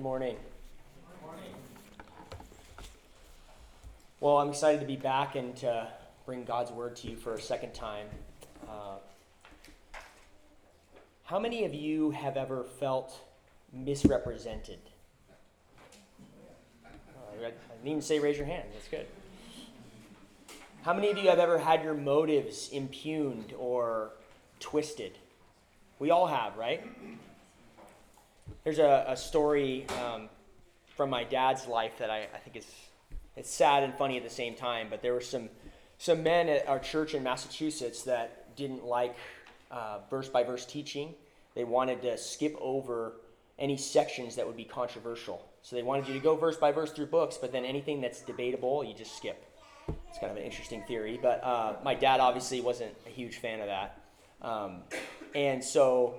Good morning. Well, I'm excited to be back and to bring God's word to you for a second time. Uh, how many of you have ever felt misrepresented? Uh, I didn't say raise your hand. That's good. How many of you have ever had your motives impugned or twisted? We all have, right? There's a, a story um, from my dad's life that I, I think is it's sad and funny at the same time. But there were some some men at our church in Massachusetts that didn't like verse by verse teaching. They wanted to skip over any sections that would be controversial. So they wanted you to go verse by verse through books, but then anything that's debatable, you just skip. It's kind of an interesting theory, but uh, my dad obviously wasn't a huge fan of that. Um, and so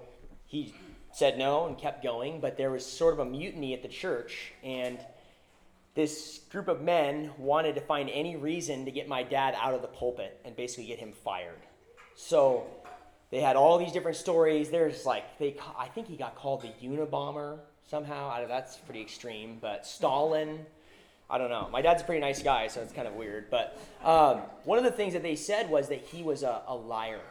he said no and kept going, but there was sort of a mutiny at the church, and this group of men wanted to find any reason to get my dad out of the pulpit and basically get him fired. So they had all these different stories. There's like they, I think he got called the Unabomber somehow. That's pretty extreme, but Stalin. I don't know. My dad's a pretty nice guy, so it's kind of weird. But um, one of the things that they said was that he was a, a liar.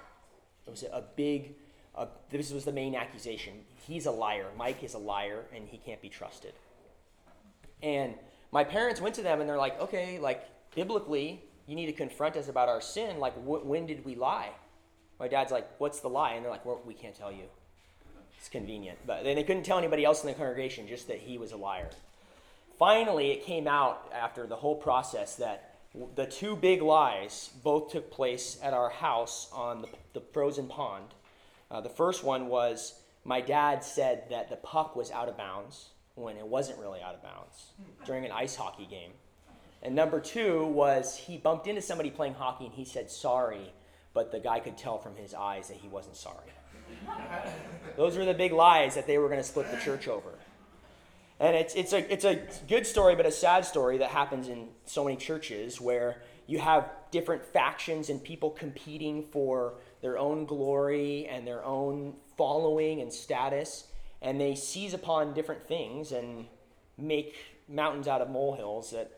It was a big, a, this was the main accusation. He's a liar. Mike is a liar, and he can't be trusted. And my parents went to them and they're like, okay, like biblically, you need to confront us about our sin. Like, wh- when did we lie? My dad's like, what's the lie? And they're like, well, we can't tell you. It's convenient. But then they couldn't tell anybody else in the congregation, just that he was a liar. Finally, it came out after the whole process that the two big lies both took place at our house on the, the frozen pond. Uh, the first one was my dad said that the puck was out of bounds when it wasn't really out of bounds during an ice hockey game. And number two was he bumped into somebody playing hockey and he said sorry, but the guy could tell from his eyes that he wasn't sorry. Those were the big lies that they were going to split the church over. And it's, it's, a, it's a good story, but a sad story that happens in so many churches where you have different factions and people competing for their own glory and their own following and status and they seize upon different things and make mountains out of molehills that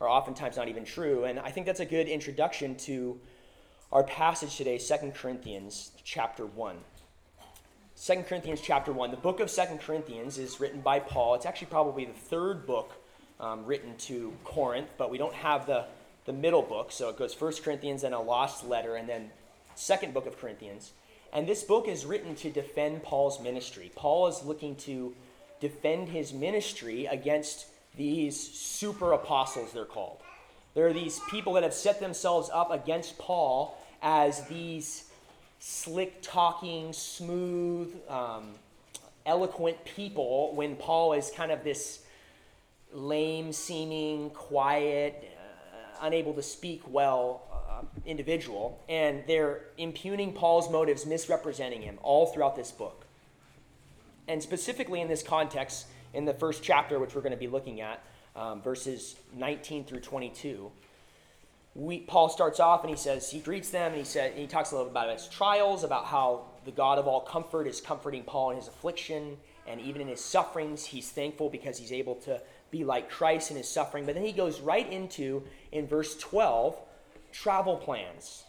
are oftentimes not even true. And I think that's a good introduction to our passage today, 2 Corinthians chapter 1. 2 Corinthians chapter 1. The book of 2 Corinthians is written by Paul. It's actually probably the third book um, written to Corinth, but we don't have the, the middle book. So it goes 1 Corinthians, then a lost letter, and then second book of Corinthians. And this book is written to defend Paul's ministry. Paul is looking to defend his ministry against these super apostles, they're called. There are these people that have set themselves up against Paul as these slick talking, smooth, um, eloquent people when Paul is kind of this lame seeming, quiet, uh, unable to speak well uh, individual, and they're impugning Paul's motives, misrepresenting him all throughout this book. And specifically in this context, in the first chapter, which we're going to be looking at, um, verses 19 through 22, we, Paul starts off and he says, he greets them and he, said, and he talks a little bit about his trials, about how the God of all comfort is comforting Paul in his affliction, and even in his sufferings, he's thankful because he's able to be like Christ in his suffering. But then he goes right into, in verse 12, travel plans.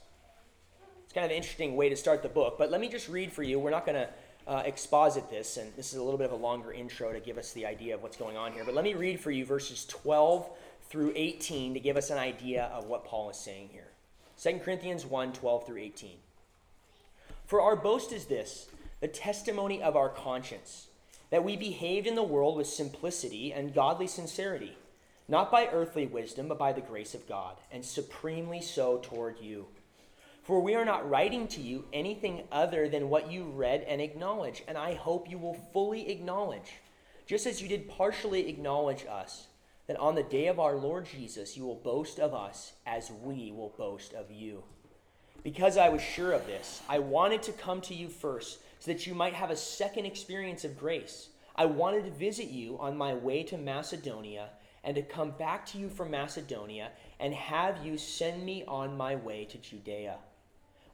It's kind of an interesting way to start the book, but let me just read for you. We're not going to uh, exposit this, and this is a little bit of a longer intro to give us the idea of what's going on here. But let me read for you verses 12 through 18 to give us an idea of what Paul is saying here. 2 Corinthians 1 12 through 18. For our boast is this the testimony of our conscience, that we behaved in the world with simplicity and godly sincerity not by earthly wisdom, but by the grace of God, and supremely so toward you. For we are not writing to you anything other than what you read and acknowledge, and I hope you will fully acknowledge, just as you did partially acknowledge us, that on the day of our Lord Jesus you will boast of us as we will boast of you. Because I was sure of this, I wanted to come to you first so that you might have a second experience of grace. I wanted to visit you on my way to Macedonia and to come back to you from Macedonia and have you send me on my way to Judea.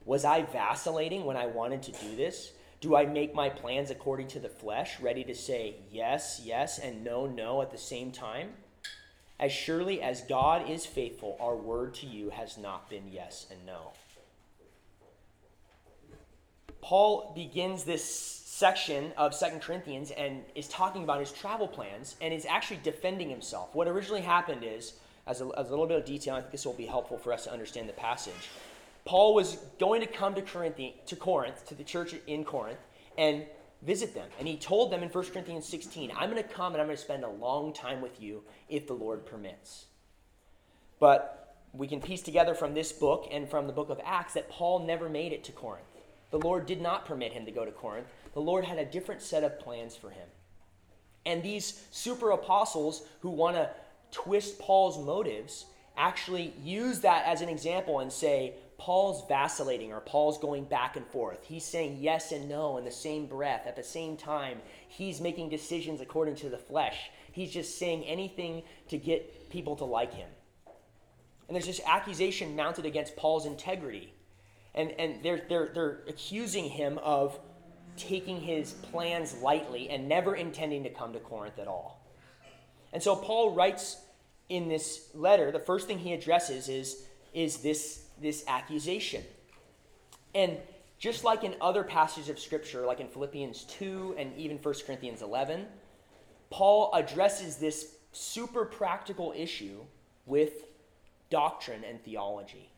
Was I vacillating when I wanted to do this? Do I make my plans according to the flesh, ready to say yes, yes, and no, no at the same time? As surely as God is faithful, our word to you has not been yes and no. Paul begins this section of Second Corinthians and is talking about his travel plans and is actually defending himself. What originally happened is, as a, as a little bit of detail, I think this will be helpful for us to understand the passage. Paul was going to come to to Corinth, to the church in Corinth, and visit them. And he told them in 1 Corinthians 16, I'm going to come and I'm going to spend a long time with you if the Lord permits. But we can piece together from this book and from the book of Acts that Paul never made it to Corinth. The Lord did not permit him to go to Corinth. The Lord had a different set of plans for him. And these super apostles who want to twist Paul's motives actually use that as an example and say, Paul's vacillating or Paul's going back and forth. He's saying yes and no in the same breath. At the same time, he's making decisions according to the flesh. He's just saying anything to get people to like him. And there's this accusation mounted against Paul's integrity. And, and they're, they're, they're accusing him of taking his plans lightly and never intending to come to Corinth at all. And so Paul writes in this letter, the first thing he addresses is, is this this accusation. And just like in other passages of Scripture, like in Philippians 2 and even 1 Corinthians 11, Paul addresses this super practical issue with doctrine and theology.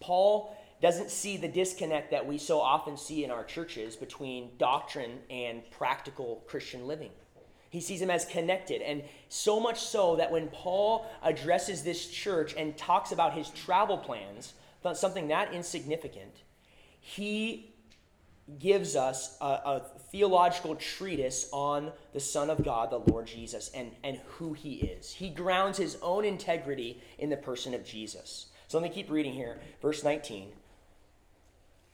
Paul doesn't see the disconnect that we so often see in our churches between doctrine and practical Christian living. He sees them as connected, and so much so that when Paul addresses this church and talks about his travel plans, something that insignificant, he gives us a, a, theological treatise on the Son of God, the Lord Jesus, and, and who he is. He grounds his own integrity in the person of Jesus. So let me keep reading here. Verse 19.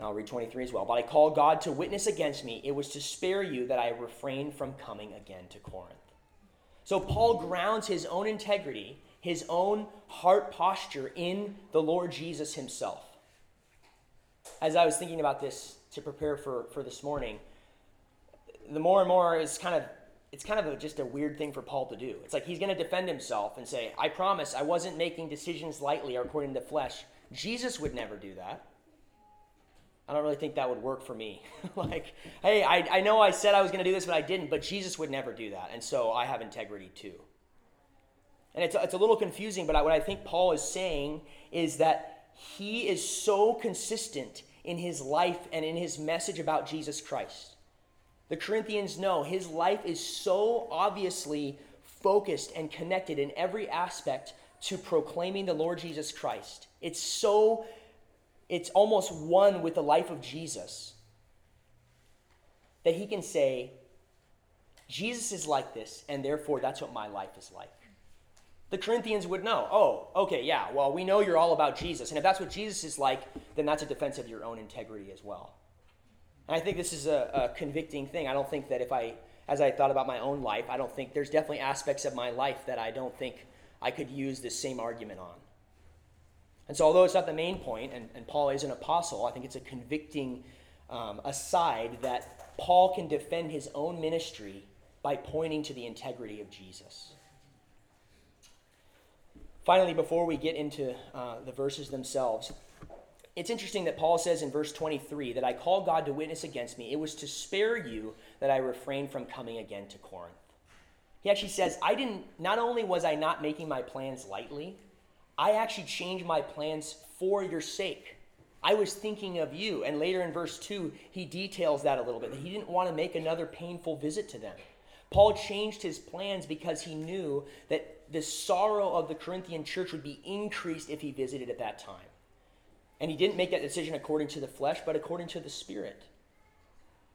And I'll read 23 as well. But I call God to witness against me. It was to spare you that I refrained from coming again to Corinth. So Paul grounds his own integrity, his own heart posture in the Lord Jesus himself. As I was thinking about this to prepare for, for this morning, the more and more it's kind of it's kind of a, just a weird thing for Paul to do. It's like he's going to defend himself and say, "I promise I wasn't making decisions lightly or according to flesh." Jesus would never do that. I don't really think that would work for me. like, hey, I, I know I said I was going to do this, but I didn't. But Jesus would never do that. And so I have integrity too. And it's, it's a little confusing, but what I think Paul is saying is that he is so consistent in his life and in his message about Jesus Christ. The Corinthians know his life is so obviously focused and connected in every aspect to proclaiming the Lord Jesus Christ. It's so it's almost one with the life of Jesus. That he can say, Jesus is like this, and therefore that's what my life is like. The Corinthians would know, oh, okay, yeah, well, we know you're all about Jesus. And if that's what Jesus is like, then that's a defense of your own integrity as well. And I think this is a, a convicting thing. I don't think that if I, as I thought about my own life, I don't think there's definitely aspects of my life that I don't think I could use this same argument on. And so, although it's not the main point, and, and Paul is an apostle, I think it's a convicting um, aside that Paul can defend his own ministry by pointing to the integrity of Jesus. Finally, before we get into uh, the verses themselves, it's interesting that Paul says in verse 23 that I call God to witness against me. It was to spare you that I refrained from coming again to Corinth. He actually says, I didn't, not only was I not making my plans lightly, I actually changed my plans for your sake. I was thinking of you. And later in verse 2, he details that a little bit, he didn't want to make another painful visit to them. Paul changed his plans because he knew that the sorrow of the Corinthian church would be increased if he visited at that time. And he didn't make that decision according to the flesh, but according to the Spirit.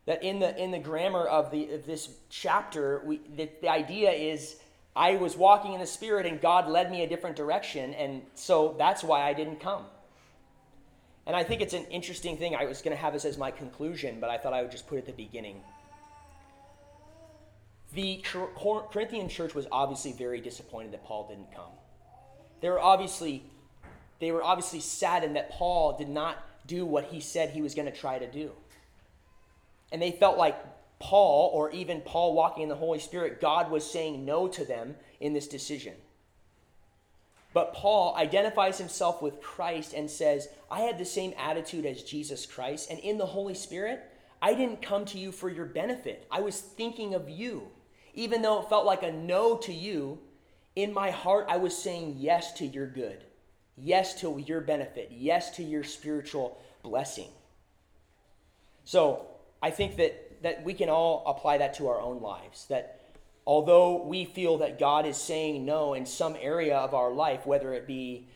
That in the in the grammar of the of this chapter, we the, the idea is I was walking in the spirit and God led me a different direction, and so that's why I didn't come. And I think it's an interesting thing. I was going to have this as my conclusion, but I thought I would just put it at the beginning. The Corinthian church was obviously very disappointed that Paul didn't come. They were obviously they were obviously saddened that Paul did not do what he said he was going to try to do. And they felt like Paul, or even Paul walking in the Holy Spirit, God was saying no to them in this decision. But Paul identifies himself with Christ and says, I had the same attitude as Jesus Christ, and in the Holy Spirit, I didn't come to you for your benefit. I was thinking of you. Even though it felt like a no to you, in my heart, I was saying yes to your good, yes to your benefit, yes to your spiritual blessing. So I think that, that we can all apply that to our own lives. That although we feel that God is saying no in some area of our life, whether it be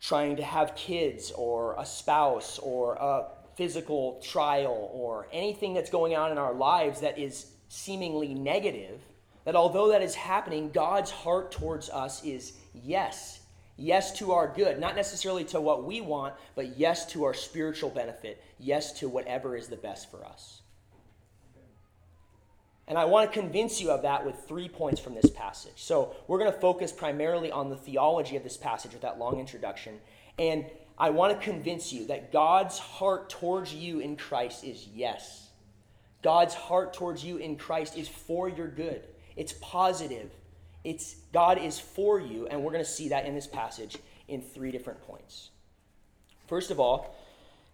trying to have kids or a spouse or a physical trial or anything that's going on in our lives that is seemingly negative, that although that is happening, God's heart towards us is yes. Yes to our good, not necessarily to what we want, but yes to our spiritual benefit, yes to whatever is the best for us. And I want to convince you of that with three points from this passage. So we're going to focus primarily on the theology of this passage with that long introduction. And I want to convince you that God's heart towards you in Christ is yes. God's heart towards you in Christ is for your good. It's positive. It's God is for you, and we're going to see that in this passage in three different points. First of all,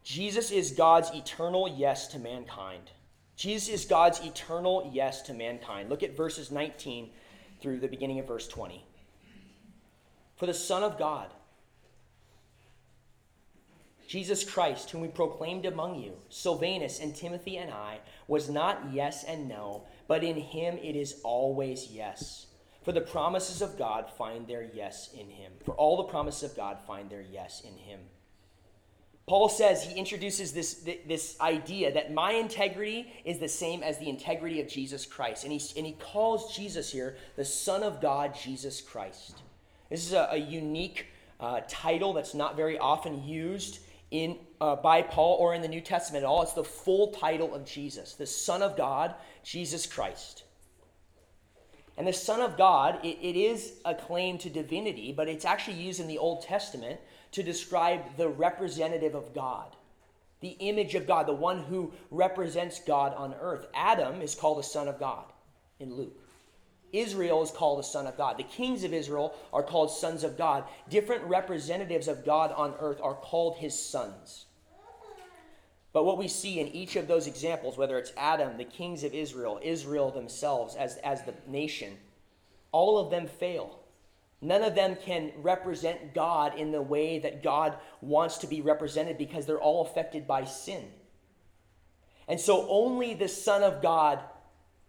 Jesus is God's eternal yes to mankind. Jesus is God's eternal yes to mankind. Look at verses 19 through the beginning of verse 20. For the Son of God, Jesus Christ, whom we proclaimed among you, Silvanus and Timothy and I, was not yes and no, but in him it is always yes. For the promises of God find their yes in him. For all the promises of God find their yes in him. Paul says he introduces this, this idea that my integrity is the same as the integrity of Jesus Christ. And he, and he calls Jesus here the Son of God, Jesus Christ. This is a, a unique uh, title that's not very often used in, uh, by Paul or in the New Testament at all. It's the full title of Jesus, the Son of God, Jesus Christ. And the Son of God, it, it is a claim to divinity, but it's actually used in the Old Testament to describe the representative of God, the image of God, the one who represents God on earth. Adam is called a son of God in Luke. Israel is called a son of God. The kings of Israel are called sons of God. Different representatives of God on earth are called his sons. But what we see in each of those examples, whether it's Adam, the kings of Israel, Israel themselves as, as the nation, all of them fail. None of them can represent God in the way that God wants to be represented because they're all affected by sin. And so only the Son of God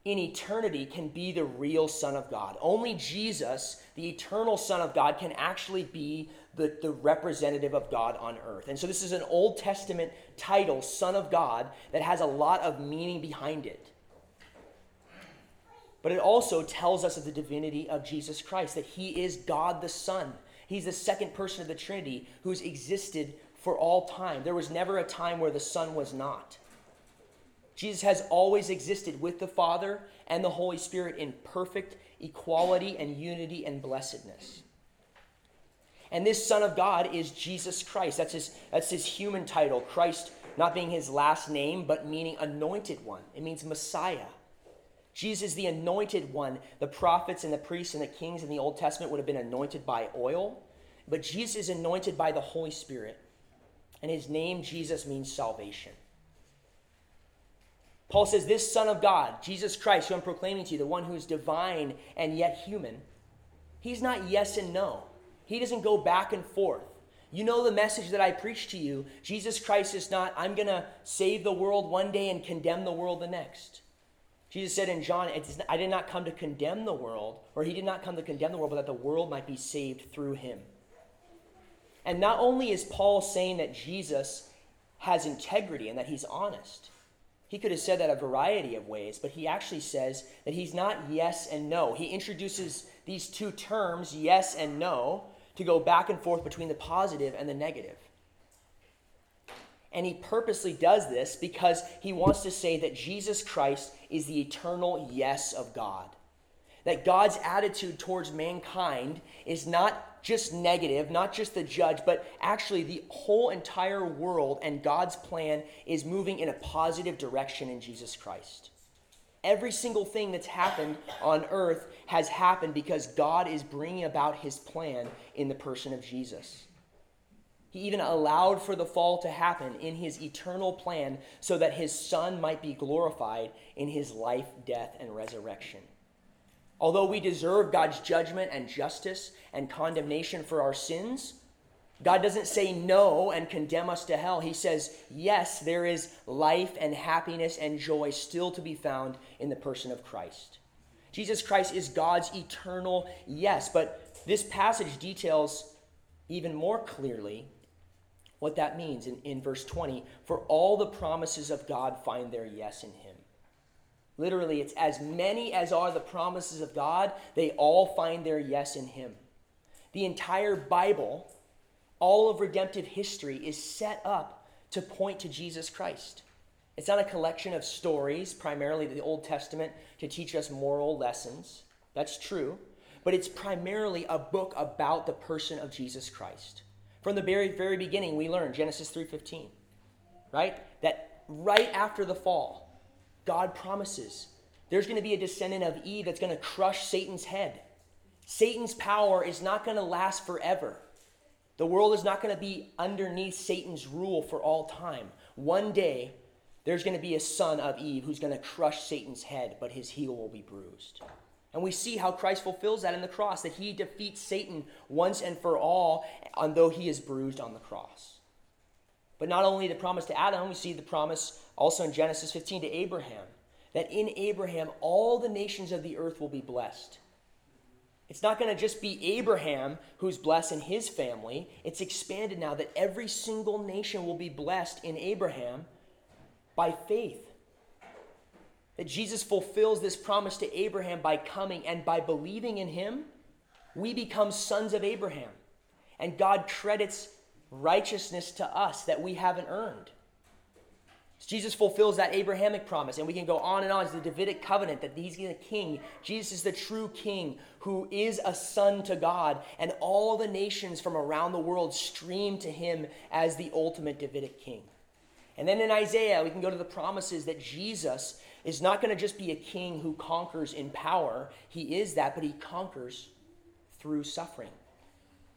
in eternity can be the real Son of God. Only Jesus, the eternal Son of God, can actually be the, the representative of God on earth. And so this is an Old Testament title, Son of God, that has a lot of meaning behind it but it also tells us of the divinity of Jesus Christ, that he is God the Son. He's the second person of the Trinity who's existed for all time. There was never a time where the Son was not. Jesus has always existed with the Father and the Holy Spirit in perfect equality and unity and blessedness. And this Son of God is Jesus Christ. That's his, that's his human title. Christ not being his last name, but meaning anointed one. It means Messiah. Jesus the anointed one. The prophets and the priests and the kings in the Old Testament would have been anointed by oil, but Jesus is anointed by the Holy Spirit. And his name, Jesus, means salvation. Paul says, This Son of God, Jesus Christ, who I'm proclaiming to you, the one who is divine and yet human, he's not yes and no. He doesn't go back and forth. You know the message that I preach to you. Jesus Christ is not, I'm going to save the world one day and condemn the world the next. Jesus said in John, I did not come to condemn the world, or he did not come to condemn the world, but that the world might be saved through him. And not only is Paul saying that Jesus has integrity and that he's honest, He could have said that a variety of ways, but he actually says that he's not yes and no. He introduces these two terms, yes and no, to go back and forth between the positive and the negative. And he purposely does this because he wants to say that Jesus Christ is the eternal yes of God. That God's attitude towards mankind is not just negative, not just the judge, but actually the whole entire world and God's plan is moving in a positive direction in Jesus Christ. Every single thing that's happened on earth has happened because God is bringing about his plan in the person of Jesus. He even allowed for the fall to happen in his eternal plan so that his son might be glorified in his life, death, and resurrection. Although we deserve God's judgment and justice and condemnation for our sins, God doesn't say no and condemn us to hell. He says, yes, there is life and happiness and joy still to be found in the person of Christ. Jesus Christ is God's eternal yes, but this passage details even more clearly what that means in, in verse 20. For all the promises of God find their yes in him. Literally, it's as many as are the promises of God, they all find their yes in Him. The entire Bible, all of redemptive history, is set up to point to Jesus Christ. It's not a collection of stories, primarily the Old Testament, to teach us moral lessons. That's true. But it's primarily a book about the person of Jesus Christ. From the very, very beginning, we learn Genesis 3.15, right? That right after the fall, God promises there's going to be a descendant of Eve that's going to crush Satan's head. Satan's power is not going to last forever. The world is not going to be underneath Satan's rule for all time. One day, there's going to be a son of Eve who's going to crush Satan's head, but his heel will be bruised. And we see how Christ fulfills that in the cross, that he defeats Satan once and for all, although he is bruised on the cross. But not only the promise to Adam, we see the promise also in Genesis 15 to Abraham that in Abraham all the nations of the earth will be blessed. It's not going to just be Abraham who's blessed in his family. It's expanded now that every single nation will be blessed in Abraham by faith. That Jesus fulfills this promise to Abraham by coming and by believing in him, we become sons of Abraham. And God credits righteousness to us that we haven't earned. Jesus fulfills that Abrahamic promise, and we can go on and on. It's the Davidic covenant that he's the king. Jesus is the true king who is a son to God, and all the nations from around the world stream to him as the ultimate Davidic king. And then in Isaiah, we can go to the promises that Jesus is not going to just be a king who conquers in power. He is that, but he conquers through suffering.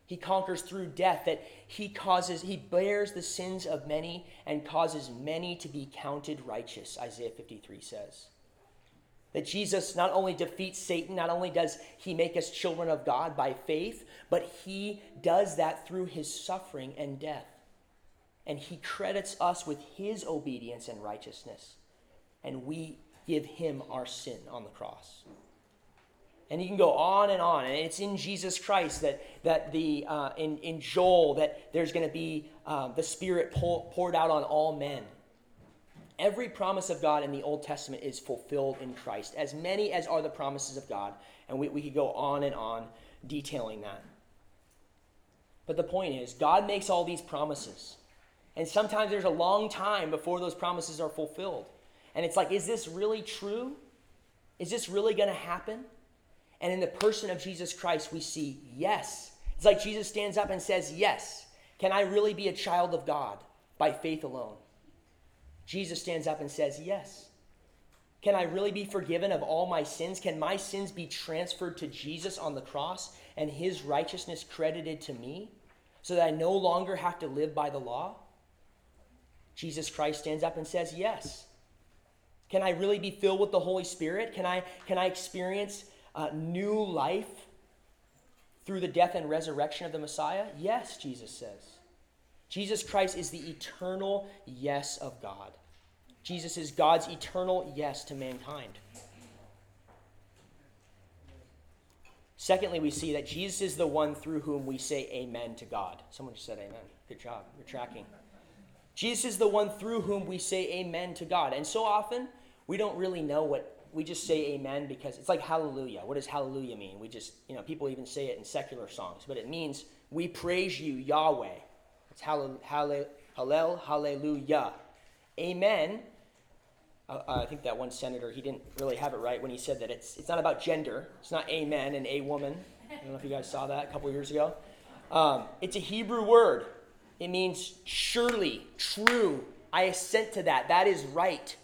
He conquers through death, that he causes, he bears the sins of many and causes many to be counted righteous, Isaiah 53 says. That Jesus not only defeats Satan, not only does he make us children of God by faith, but he does that through his suffering and death. And he credits us with his obedience and righteousness. And we give him our sin on the cross. And you can go on and on. And it's in Jesus Christ that, that the, uh, in, in Joel, that there's going to be uh, the Spirit pour, poured out on all men. Every promise of God in the Old Testament is fulfilled in Christ, as many as are the promises of God. And we, we could go on and on detailing that. But the point is, God makes all these promises. And sometimes there's a long time before those promises are fulfilled. And it's like, is this really true? Is this really going to happen? And in the person of Jesus Christ, we see yes. It's like Jesus stands up and says, Yes. Can I really be a child of God by faith alone? Jesus stands up and says, Yes. Can I really be forgiven of all my sins? Can my sins be transferred to Jesus on the cross and his righteousness credited to me so that I no longer have to live by the law? Jesus Christ stands up and says, Yes. Can I really be filled with the Holy Spirit? Can I, can I experience uh, new life through the death and resurrection of the Messiah? Yes, Jesus says. Jesus Christ is the eternal yes of God. Jesus is God's eternal yes to mankind. Secondly, we see that Jesus is the one through whom we say amen to God. Someone just said amen. Good job. You're tracking. Jesus is the one through whom we say amen to God. And so often, we don't really know what we just say amen because it's like hallelujah. What does hallelujah mean? We just, you know, people even say it in secular songs, but it means we praise you, Yahweh. It's hallel, hallel, hallel hallelujah. Amen. Uh, I think that one senator, he didn't really have it right when he said that it's, it's not about gender. It's not amen and a woman. I don't know if you guys saw that a couple years ago. Um, it's a Hebrew word. It means surely, true. I assent to that. That is right.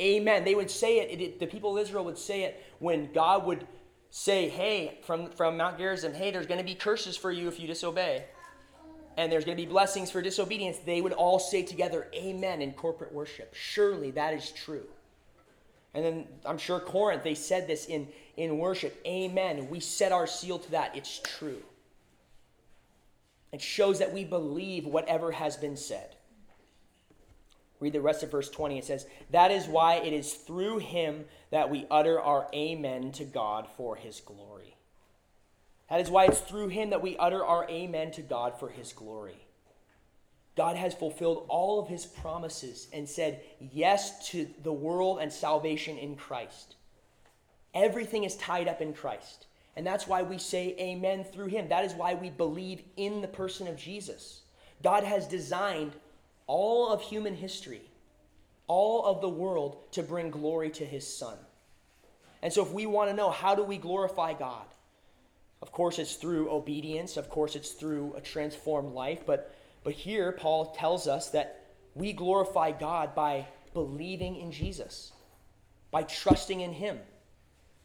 Amen. They would say it, it, the people of Israel would say it when God would say, hey, from, from Mount Gerizim, hey, there's going to be curses for you if you disobey. And there's going to be blessings for disobedience. They would all say together, amen, in corporate worship. Surely that is true. And then I'm sure Corinth, they said this in, in worship. Amen. We set our seal to that. It's true. It shows that we believe whatever has been said. Read the rest of verse 20. It says, That is why it is through him that we utter our amen to God for his glory. That is why it's through him that we utter our amen to God for his glory. God has fulfilled all of his promises and said yes to the world and salvation in Christ. Everything is tied up in Christ. And that's why we say amen through him. That is why we believe in the person of Jesus. God has designed all of human history, all of the world to bring glory to his son. And so, if we want to know how do we glorify God, of course, it's through obedience, of course, it's through a transformed life. But, but here, Paul tells us that we glorify God by believing in Jesus, by trusting in him,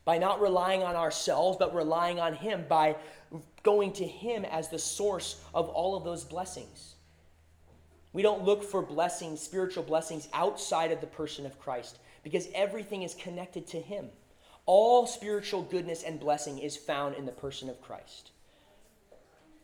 by not relying on ourselves, but relying on him, by going to him as the source of all of those blessings. We don't look for blessings, spiritual blessings, outside of the person of Christ because everything is connected to Him. All spiritual goodness and blessing is found in the person of Christ.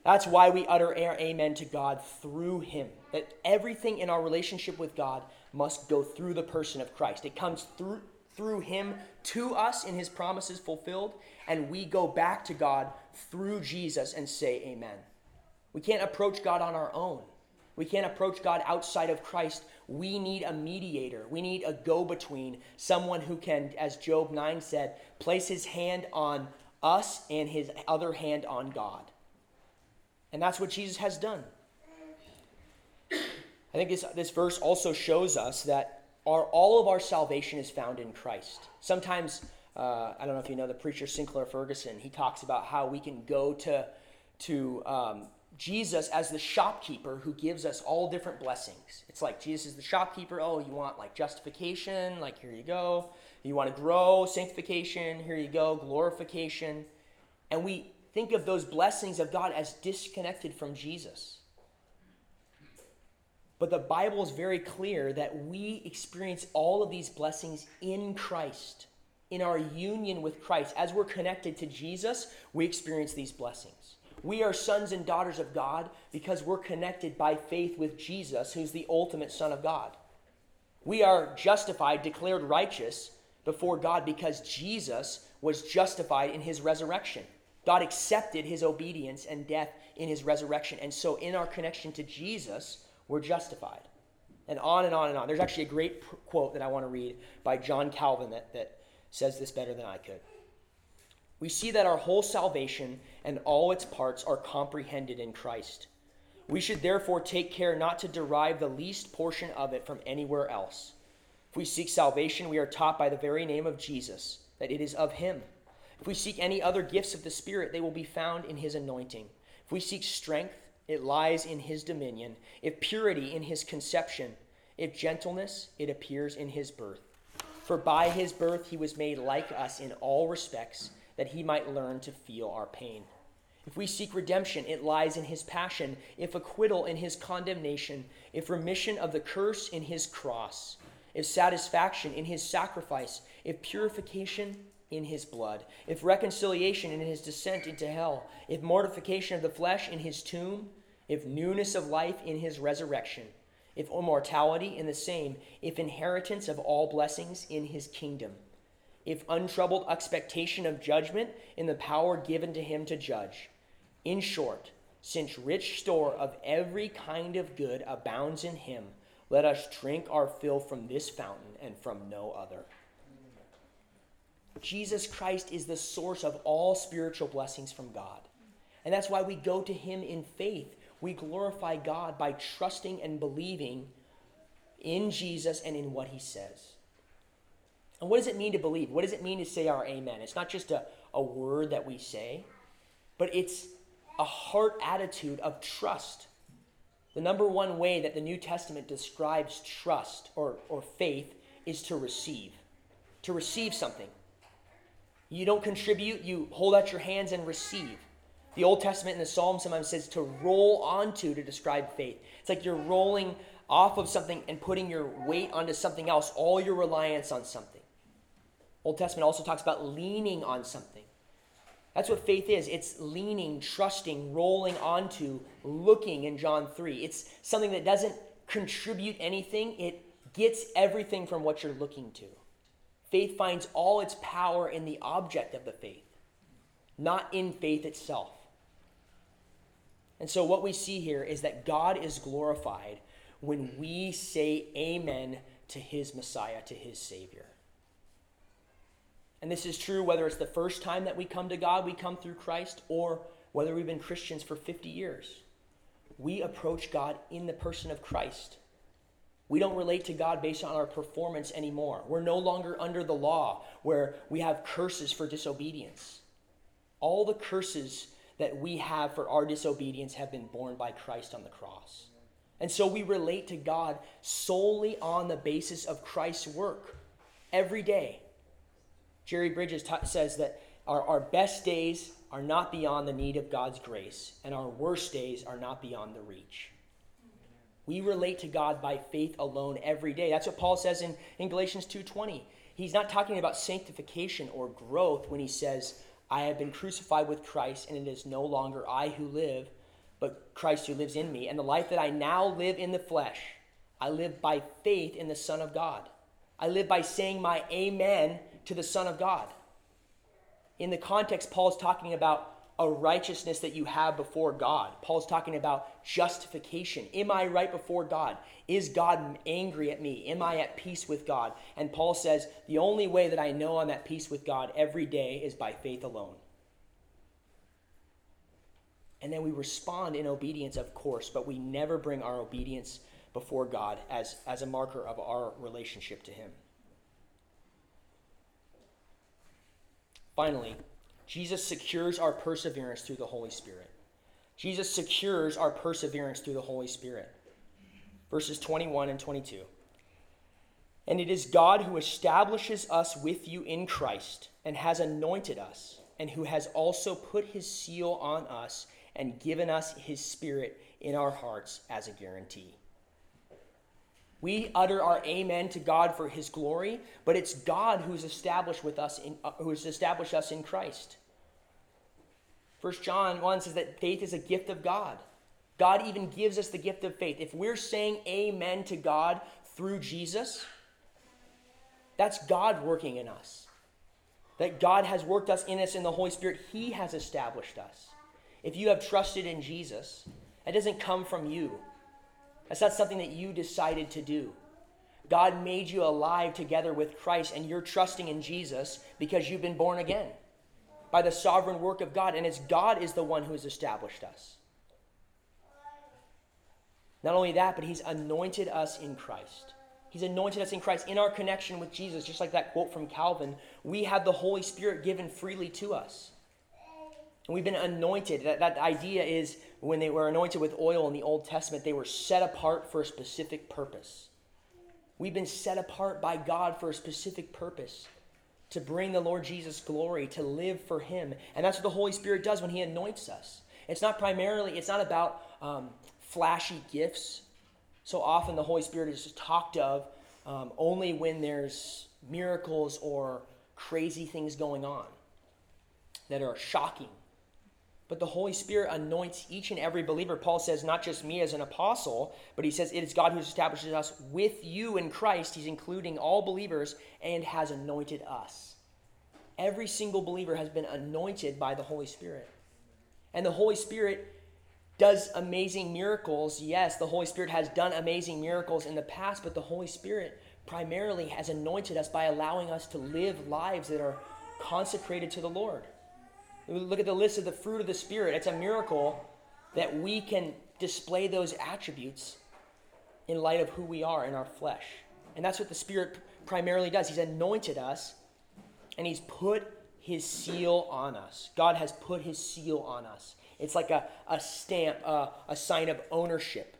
That's why we utter our amen to God through Him. That everything in our relationship with God must go through the person of Christ. It comes through, through Him to us in His promises fulfilled, and we go back to God through Jesus and say amen. We can't approach God on our own. We can't approach God outside of Christ. We need a mediator. We need a go between, someone who can, as Job 9 said, place his hand on us and his other hand on God. And that's what Jesus has done. I think this, this verse also shows us that our, all of our salvation is found in Christ. Sometimes, uh, I don't know if you know the preacher Sinclair Ferguson, he talks about how we can go to, to um, Jesus as the shopkeeper who gives us all different blessings. It's like Jesus is the shopkeeper. Oh, you want like justification? Like, here you go. You want to grow, sanctification? Here you go, glorification. And we think of those blessings of God as disconnected from Jesus. But the Bible is very clear that we experience all of these blessings in Christ, in our union with Christ. As we're connected to Jesus, we experience these blessings. We are sons and daughters of God because we're connected by faith with Jesus, who's the ultimate Son of God. We are justified, declared righteous before God because Jesus was justified in his resurrection. God accepted his obedience and death in his resurrection. And so, in our connection to Jesus, we're justified. And on and on and on. There's actually a great quote that I want to read by John Calvin that, that says this better than I could we see that our whole salvation and all its parts are comprehended in Christ. We should therefore take care not to derive the least portion of it from anywhere else. If we seek salvation, we are taught by the very name of Jesus that it is of Him. If we seek any other gifts of the Spirit, they will be found in His anointing. If we seek strength, it lies in His dominion. If purity, in His conception. If gentleness, it appears in His birth. For by His birth He was made like us in all respects that he might learn to feel our pain. If we seek redemption, it lies in his passion, if acquittal in his condemnation, if remission of the curse in his cross, if satisfaction in his sacrifice, if purification in his blood, if reconciliation in his descent into hell, if mortification of the flesh in his tomb, if newness of life in his resurrection, if immortality in the same, if inheritance of all blessings in his kingdom if untroubled expectation of judgment in the power given to him to judge. In short, since rich store of every kind of good abounds in him, let us drink our fill from this fountain and from no other. Jesus Christ is the source of all spiritual blessings from God. And that's why we go to him in faith. We glorify God by trusting and believing in Jesus and in what he says. And what does it mean to believe? What does it mean to say our amen? It's not just a, a word that we say, but it's a heart attitude of trust. The number one way that the New Testament describes trust or, or faith is to receive. To receive something. You don't contribute, you hold out your hands and receive. The Old Testament in the Psalms sometimes says to roll onto to describe faith. It's like you're rolling off of something and putting your weight onto something else, all your reliance on something. Old Testament also talks about leaning on something. That's what faith is. It's leaning, trusting, rolling onto, looking in John 3. It's something that doesn't contribute anything, it gets everything from what you're looking to. Faith finds all its power in the object of the faith, not in faith itself. And so, what we see here is that God is glorified when we say amen to his Messiah, to his Savior. And this is true whether it's the first time that we come to God, we come through Christ, or whether we've been Christians for 50 years. We approach God in the person of Christ. We don't relate to God based on our performance anymore. We're no longer under the law where we have curses for disobedience. All the curses that we have for our disobedience have been borne by Christ on the cross. And so we relate to God solely on the basis of Christ's work every day. Jerry Bridges t- says that our, our best days are not beyond the need of God's grace, and our worst days are not beyond the reach. We relate to God by faith alone every day. That's what Paul says in, in Galatians 2:20. He's not talking about sanctification or growth when he says, I have been crucified with Christ, and it is no longer I who live, but Christ who lives in me. And the life that I now live in the flesh, I live by faith in the Son of God. I live by saying my amen to the Son of God. In the context, Paul is talking about a righteousness that you have before God. Paul's talking about justification. Am I right before God? Is God angry at me? Am I at peace with God? And Paul says, the only way that I know I'm at peace with God every day is by faith alone. And then we respond in obedience, of course, but we never bring our obedience before God as, as a marker of our relationship to Him. Finally, Jesus secures our perseverance through the Holy Spirit. Jesus secures our perseverance through the Holy Spirit. Verses 21 and 22. And it is God who establishes us with you in Christ and has anointed us, and who has also put his seal on us and given us his Spirit in our hearts as a guarantee. We utter our amen to God for his glory, but it's God who's established with us in, uh, who has established us in Christ. 1 John 1 says that faith is a gift of God. God even gives us the gift of faith. If we're saying amen to God through Jesus, that's God working in us. That God has worked us in us in the Holy Spirit. He has established us. If you have trusted in Jesus, it doesn't come from you. That's not something that you decided to do. God made you alive together with Christ, and you're trusting in Jesus because you've been born again by the sovereign work of God. And it's God is the one who has established us. Not only that, but He's anointed us in Christ. He's anointed us in Christ in our connection with Jesus, just like that quote from Calvin. We have the Holy Spirit given freely to us. And we've been anointed. That, that idea is when they were anointed with oil in the Old Testament, they were set apart for a specific purpose. We've been set apart by God for a specific purpose to bring the Lord Jesus glory, to live for Him. And that's what the Holy Spirit does when He anoints us. It's not primarily, it's not about um, flashy gifts. So often the Holy Spirit is talked of um, only when there's miracles or crazy things going on that are shocking but the Holy Spirit anoints each and every believer. Paul says, not just me as an apostle, but he says it is God who establishes us with you in Christ. He's including all believers and has anointed us. Every single believer has been anointed by the Holy Spirit. And the Holy Spirit does amazing miracles. Yes, the Holy Spirit has done amazing miracles in the past, but the Holy Spirit primarily has anointed us by allowing us to live lives that are consecrated to the Lord. Look at the list of the fruit of the Spirit. It's a miracle that we can display those attributes in light of who we are in our flesh. And that's what the Spirit primarily does. He's anointed us and He's put His seal on us. God has put His seal on us. It's like a, a stamp, uh, a sign of ownership,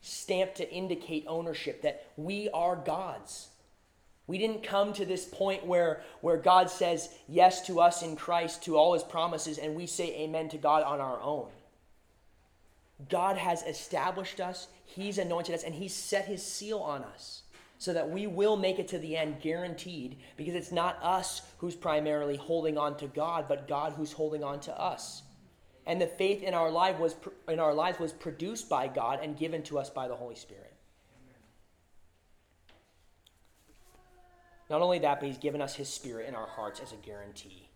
stamped to indicate ownership that we are God's. We didn't come to this point where, where God says yes to us in Christ, to all his promises, and we say amen to God on our own. God has established us, he's anointed us, and he's set his seal on us so that we will make it to the end guaranteed because it's not us who's primarily holding on to God, but God who's holding on to us. And the faith in our life was in our lives was produced by God and given to us by the Holy Spirit. Not only that, but he's given us his spirit in our hearts as a guarantee.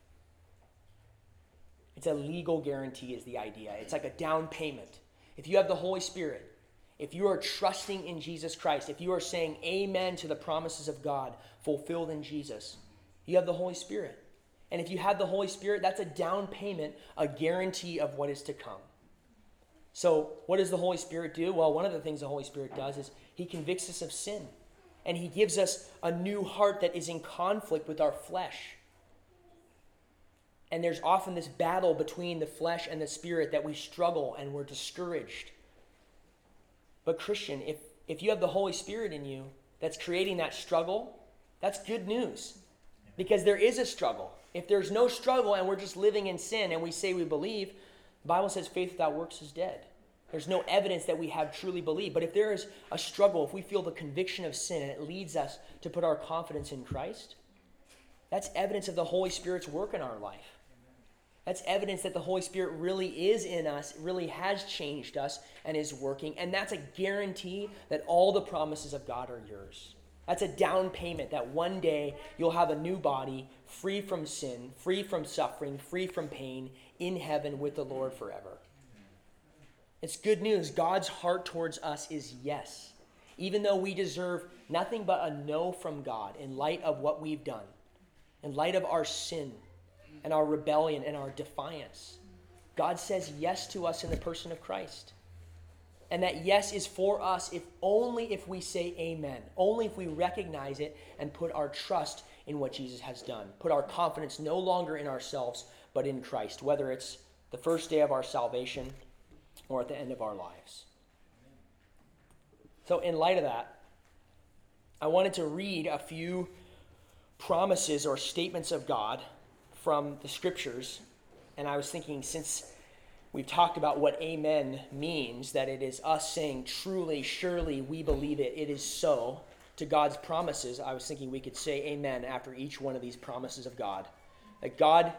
It's a legal guarantee is the idea. It's like a down payment. If you have the Holy Spirit, if you are trusting in Jesus Christ, if you are saying amen to the promises of God fulfilled in Jesus, you have the Holy Spirit. And if you have the Holy Spirit, that's a down payment, a guarantee of what is to come. So, what does the Holy Spirit do? Well, one of the things the Holy Spirit does is he convicts us of sin. And he gives us a new heart that is in conflict with our flesh. And there's often this battle between the flesh and the spirit that we struggle and we're discouraged. But, Christian, if, if you have the Holy Spirit in you that's creating that struggle, that's good news. Because there is a struggle. If there's no struggle and we're just living in sin and we say we believe, the Bible says faith without works is dead. There's no evidence that we have truly believed. But if there is a struggle, if we feel the conviction of sin and it leads us to put our confidence in Christ, that's evidence of the Holy Spirit's work in our life. That's evidence that the Holy Spirit really is in us, really has changed us, and is working. And that's a guarantee that all the promises of God are yours. That's a down payment that one day you'll have a new body, free from sin, free from suffering, free from pain, in heaven with the Lord forever. It's good news. God's heart towards us is yes. Even though we deserve nothing but a no from God in light of what we've done, in light of our sin and our rebellion and our defiance. God says yes to us in the person of Christ. And that yes is for us if only if we say amen, only if we recognize it and put our trust in what Jesus has done. Put our confidence no longer in ourselves, but in Christ, whether it's the first day of our salvation or at the end of our lives. So, in light of that, I wanted to read a few promises or statements of God from the scriptures, and I was thinking since we've talked about what amen means, that it is us saying, truly, surely, we believe it, it is so, to God's promises, I was thinking we could say amen after each one of these promises of God. That God,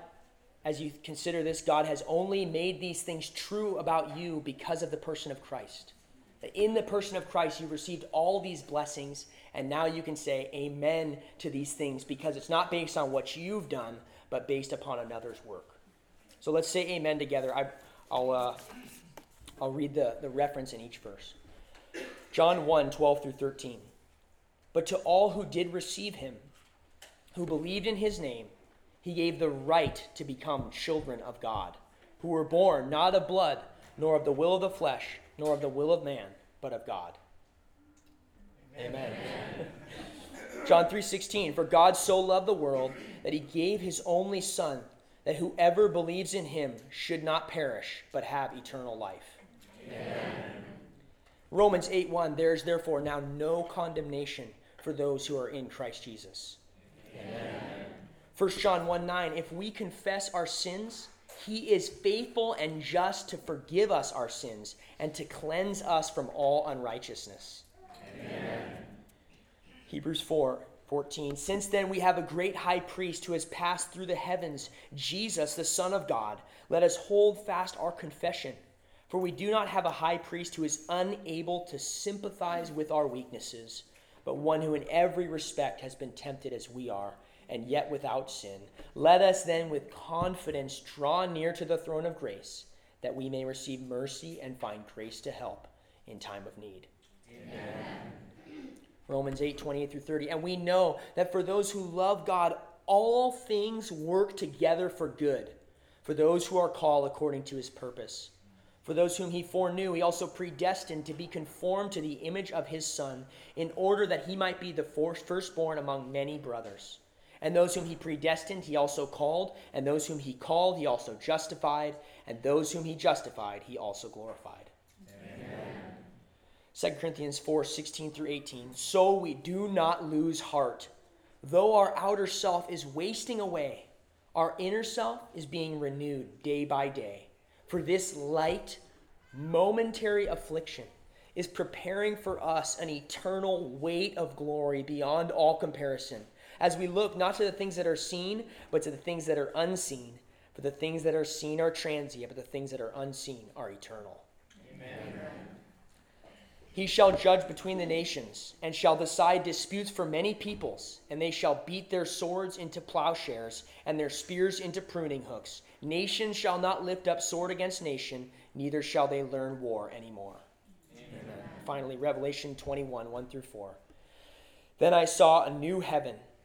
as you consider this, God has only made these things true about you because of the person of Christ. That in the person of Christ, you've received all these blessings, and now you can say amen to these things because it's not based on what you've done, but based upon another's work. So let's say amen together. I, will uh, I'll read the, the reference in each verse. John 1 12 through 13. But to all who did receive him, who believed in his name, he gave the right to become children of God, who were born not of blood, nor of the will of the flesh, nor of the will of man, but of God. Amen. Amen. John 3:16 For God so loved the world that he gave his only son that whoever believes in him should not perish but have eternal life. Amen. Romans 8:1 There is therefore now no condemnation for those who are in Christ Jesus. Amen. 1 John 1 9, if we confess our sins, he is faithful and just to forgive us our sins and to cleanse us from all unrighteousness. Amen. Hebrews 4 14. Since then, we have a great high priest who has passed through the heavens, Jesus, the Son of God. Let us hold fast our confession. For we do not have a high priest who is unable to sympathize with our weaknesses, but one who in every respect has been tempted as we are, and yet without sin. Let us then with confidence draw near to the throne of grace that we may receive mercy and find grace to help in time of need. Amen. Romans 8, 28 through 30. And we know that for those who love God, all things work together for good, for those who are called according to his purpose. For those whom he foreknew, he also predestined to be conformed to the image of his Son, in order that he might be the firstborn among many brothers. And those whom he predestined, he also called. And those whom he called, he also justified. And those whom he justified, he also glorified. Amen. 2 Corinthians 4 16 through 18. So we do not lose heart. Though our outer self is wasting away, our inner self is being renewed day by day. For this light, momentary affliction is preparing for us an eternal weight of glory beyond all comparison as we look not to the things that are seen, but to the things that are unseen. For the things that are seen are transient, but the things that are unseen are eternal. Amen. He shall judge between the nations, and shall decide disputes for many peoples, and they shall beat their swords into plowshares, and their spears into pruning hooks. Nation shall not lift up sword against nation, neither shall they learn war anymore. Amen. Amen. Finally, Revelation 21 1 through 4. Then I saw a new heaven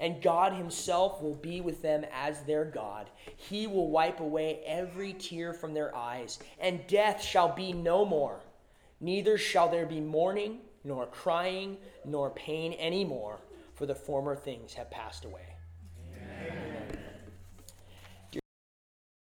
and God Himself will be with them as their God. He will wipe away every tear from their eyes, and death shall be no more. Neither shall there be mourning, nor crying, nor pain any more, for the former things have passed away.